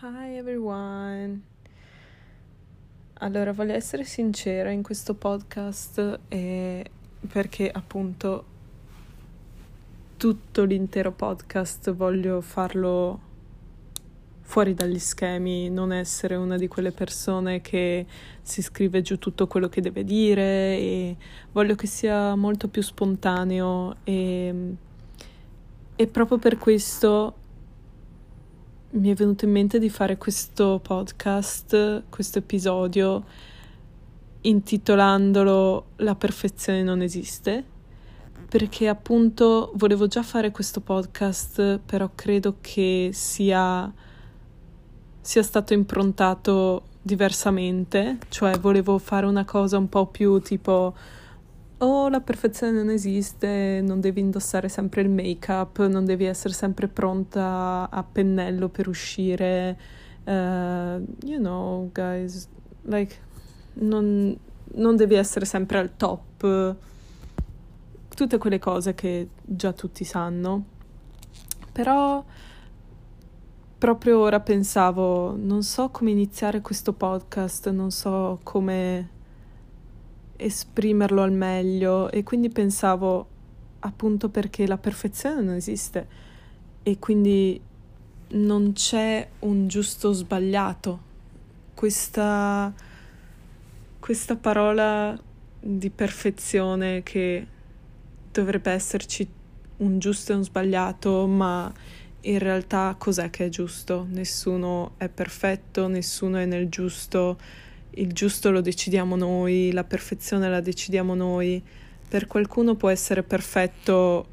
Hi everyone. Allora, voglio essere sincera in questo podcast eh, perché appunto tutto l'intero podcast voglio farlo fuori dagli schemi, non essere una di quelle persone che si scrive giù tutto quello che deve dire e voglio che sia molto più spontaneo e, e proprio per questo mi è venuto in mente di fare questo podcast, questo episodio, intitolandolo La perfezione non esiste, perché appunto volevo già fare questo podcast, però credo che sia, sia stato improntato diversamente, cioè volevo fare una cosa un po' più tipo oh la perfezione non esiste, non devi indossare sempre il make-up, non devi essere sempre pronta a pennello per uscire, uh, you know, guys, like, non, non devi essere sempre al top, tutte quelle cose che già tutti sanno. Però proprio ora pensavo, non so come iniziare questo podcast, non so come esprimerlo al meglio e quindi pensavo appunto perché la perfezione non esiste e quindi non c'è un giusto o sbagliato. Questa, questa parola di perfezione che dovrebbe esserci un giusto e un sbagliato, ma in realtà cos'è che è giusto? Nessuno è perfetto, nessuno è nel giusto il giusto lo decidiamo noi, la perfezione la decidiamo noi. Per qualcuno può essere perfetto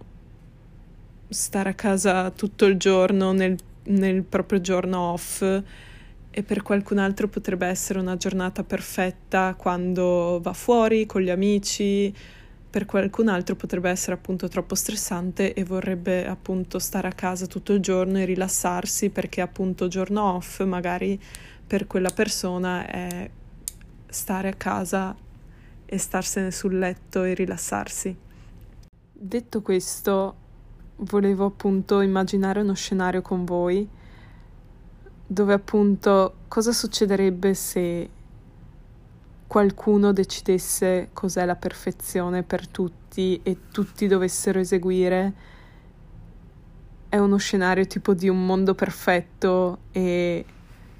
stare a casa tutto il giorno nel, nel proprio giorno off e per qualcun altro potrebbe essere una giornata perfetta quando va fuori con gli amici, per qualcun altro potrebbe essere appunto troppo stressante e vorrebbe appunto stare a casa tutto il giorno e rilassarsi perché appunto giorno off magari per quella persona è stare a casa e starsene sul letto e rilassarsi. Detto questo, volevo appunto immaginare uno scenario con voi dove appunto cosa succederebbe se qualcuno decidesse cos'è la perfezione per tutti e tutti dovessero eseguire. È uno scenario tipo di un mondo perfetto e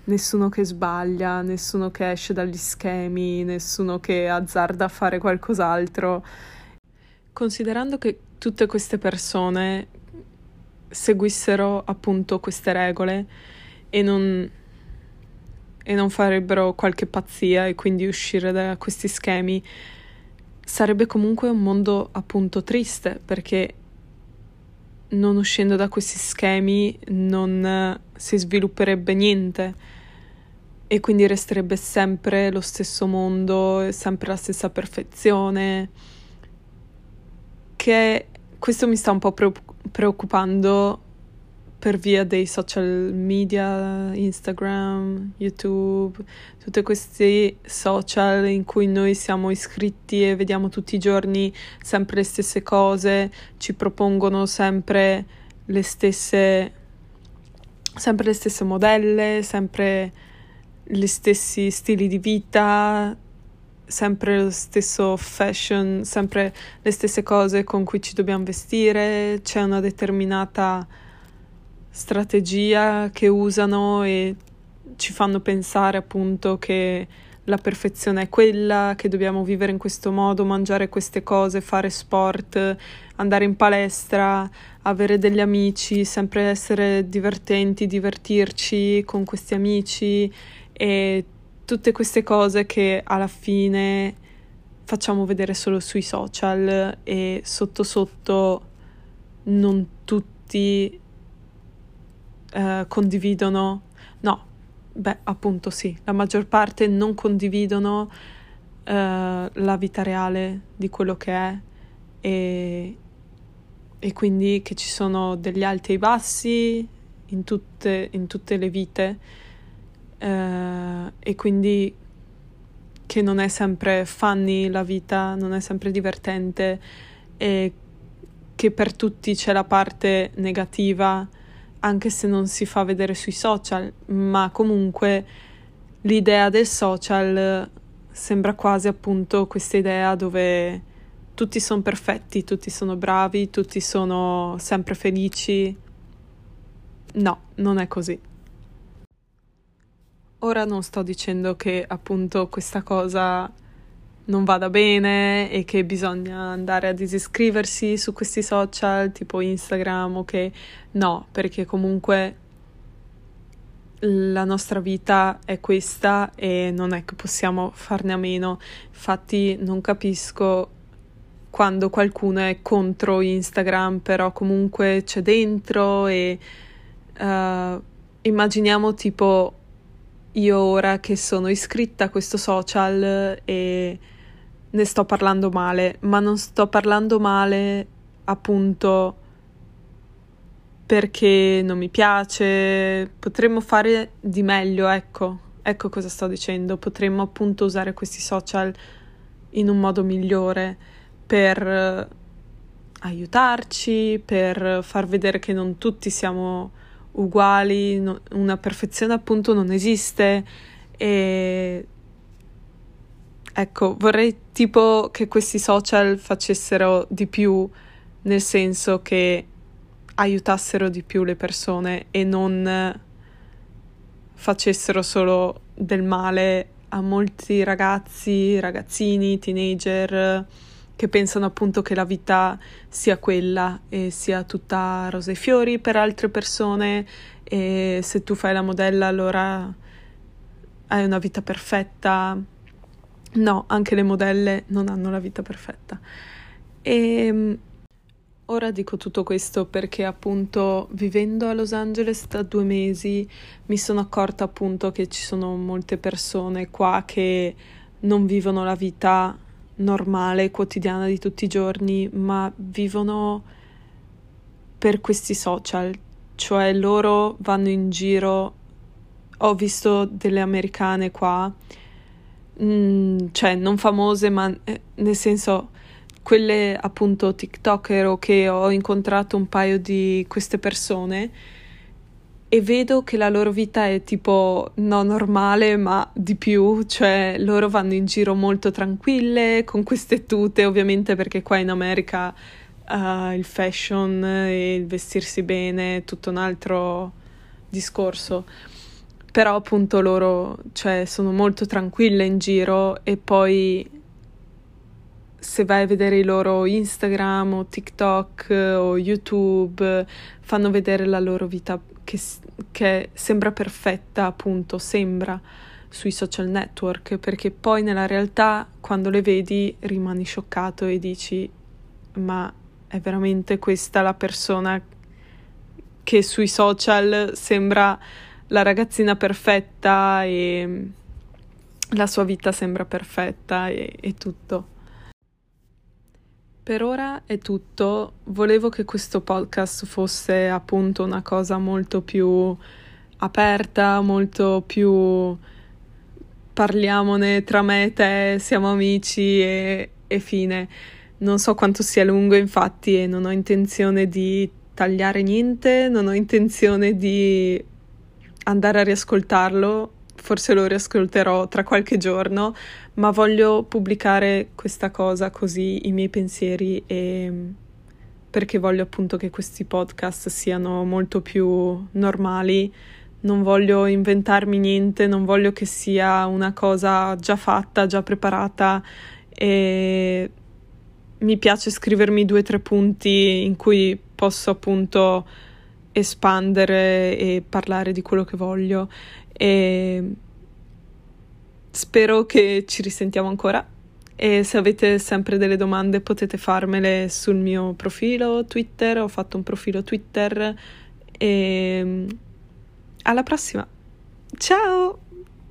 nessuno che sbaglia, nessuno che esce dagli schemi, nessuno che azzarda a fare qualcos'altro. Considerando che tutte queste persone seguissero appunto queste regole e non, e non farebbero qualche pazzia e quindi uscire da questi schemi, sarebbe comunque un mondo appunto triste perché non uscendo da questi schemi non si svilupperebbe niente e quindi resterebbe sempre lo stesso mondo, sempre la stessa perfezione, che questo mi sta un po' preoccupando per via dei social media, Instagram, YouTube, tutti questi social in cui noi siamo iscritti e vediamo tutti i giorni sempre le stesse cose, ci propongono sempre le stesse sempre le stesse modelle, sempre gli stessi stili di vita, sempre lo stesso fashion, sempre le stesse cose con cui ci dobbiamo vestire, c'è una determinata strategia che usano e ci fanno pensare appunto che la perfezione è quella, che dobbiamo vivere in questo modo, mangiare queste cose, fare sport, andare in palestra, avere degli amici, sempre essere divertenti, divertirci con questi amici e tutte queste cose che alla fine facciamo vedere solo sui social e sotto sotto non tutti eh, condividono, no, beh appunto sì, la maggior parte non condividono eh, la vita reale di quello che è e, e quindi che ci sono degli alti e bassi in tutte, in tutte le vite eh, e quindi che non è sempre funny la vita, non è sempre divertente e che per tutti c'è la parte negativa anche se non si fa vedere sui social, ma comunque l'idea del social sembra quasi appunto questa idea dove tutti sono perfetti, tutti sono bravi, tutti sono sempre felici. No, non è così. Ora non sto dicendo che appunto questa cosa non vada bene e che bisogna andare a disiscriversi su questi social tipo Instagram o che no, perché comunque la nostra vita è questa e non è che possiamo farne a meno. Infatti non capisco quando qualcuno è contro Instagram, però comunque c'è dentro e uh, immaginiamo tipo io ora che sono iscritta a questo social e ne sto parlando male, ma non sto parlando male appunto perché non mi piace, potremmo fare di meglio, ecco, ecco cosa sto dicendo, potremmo appunto usare questi social in un modo migliore per aiutarci, per far vedere che non tutti siamo uguali, no, una perfezione appunto non esiste. E ecco, vorrei tipo che questi social facessero di più nel senso che aiutassero di più le persone e non facessero solo del male a molti ragazzi, ragazzini, teenager che pensano appunto che la vita sia quella e sia tutta rose e fiori per altre persone e se tu fai la modella allora hai una vita perfetta. No, anche le modelle non hanno la vita perfetta. E ehm, ora dico tutto questo perché appunto vivendo a Los Angeles da due mesi mi sono accorta appunto che ci sono molte persone qua che non vivono la vita normale, quotidiana di tutti i giorni, ma vivono per questi social, cioè loro vanno in giro. Ho visto delle americane qua, mm, cioè non famose, ma eh, nel senso quelle appunto TikToker o che ho incontrato un paio di queste persone e vedo che la loro vita è tipo non normale, ma di più, cioè loro vanno in giro molto tranquille con queste tute, ovviamente perché qua in America uh, il fashion e il vestirsi bene è tutto un altro discorso. Però appunto loro, cioè, sono molto tranquille in giro e poi se vai a vedere i loro Instagram o TikTok o YouTube, fanno vedere la loro vita che, che sembra perfetta, appunto, sembra sui social network, perché poi nella realtà quando le vedi rimani scioccato e dici ma è veramente questa la persona che sui social sembra la ragazzina perfetta e la sua vita sembra perfetta e, e tutto. Per ora è tutto. Volevo che questo podcast fosse appunto una cosa molto più aperta, molto più parliamone tra me e te, siamo amici e, e fine. Non so quanto sia lungo infatti e non ho intenzione di tagliare niente, non ho intenzione di andare a riascoltarlo forse lo riascolterò tra qualche giorno, ma voglio pubblicare questa cosa così i miei pensieri e perché voglio appunto che questi podcast siano molto più normali. Non voglio inventarmi niente, non voglio che sia una cosa già fatta, già preparata e mi piace scrivermi due o tre punti in cui posso appunto espandere e parlare di quello che voglio e spero che ci risentiamo ancora e se avete sempre delle domande potete farmele sul mio profilo Twitter, ho fatto un profilo Twitter e alla prossima. Ciao!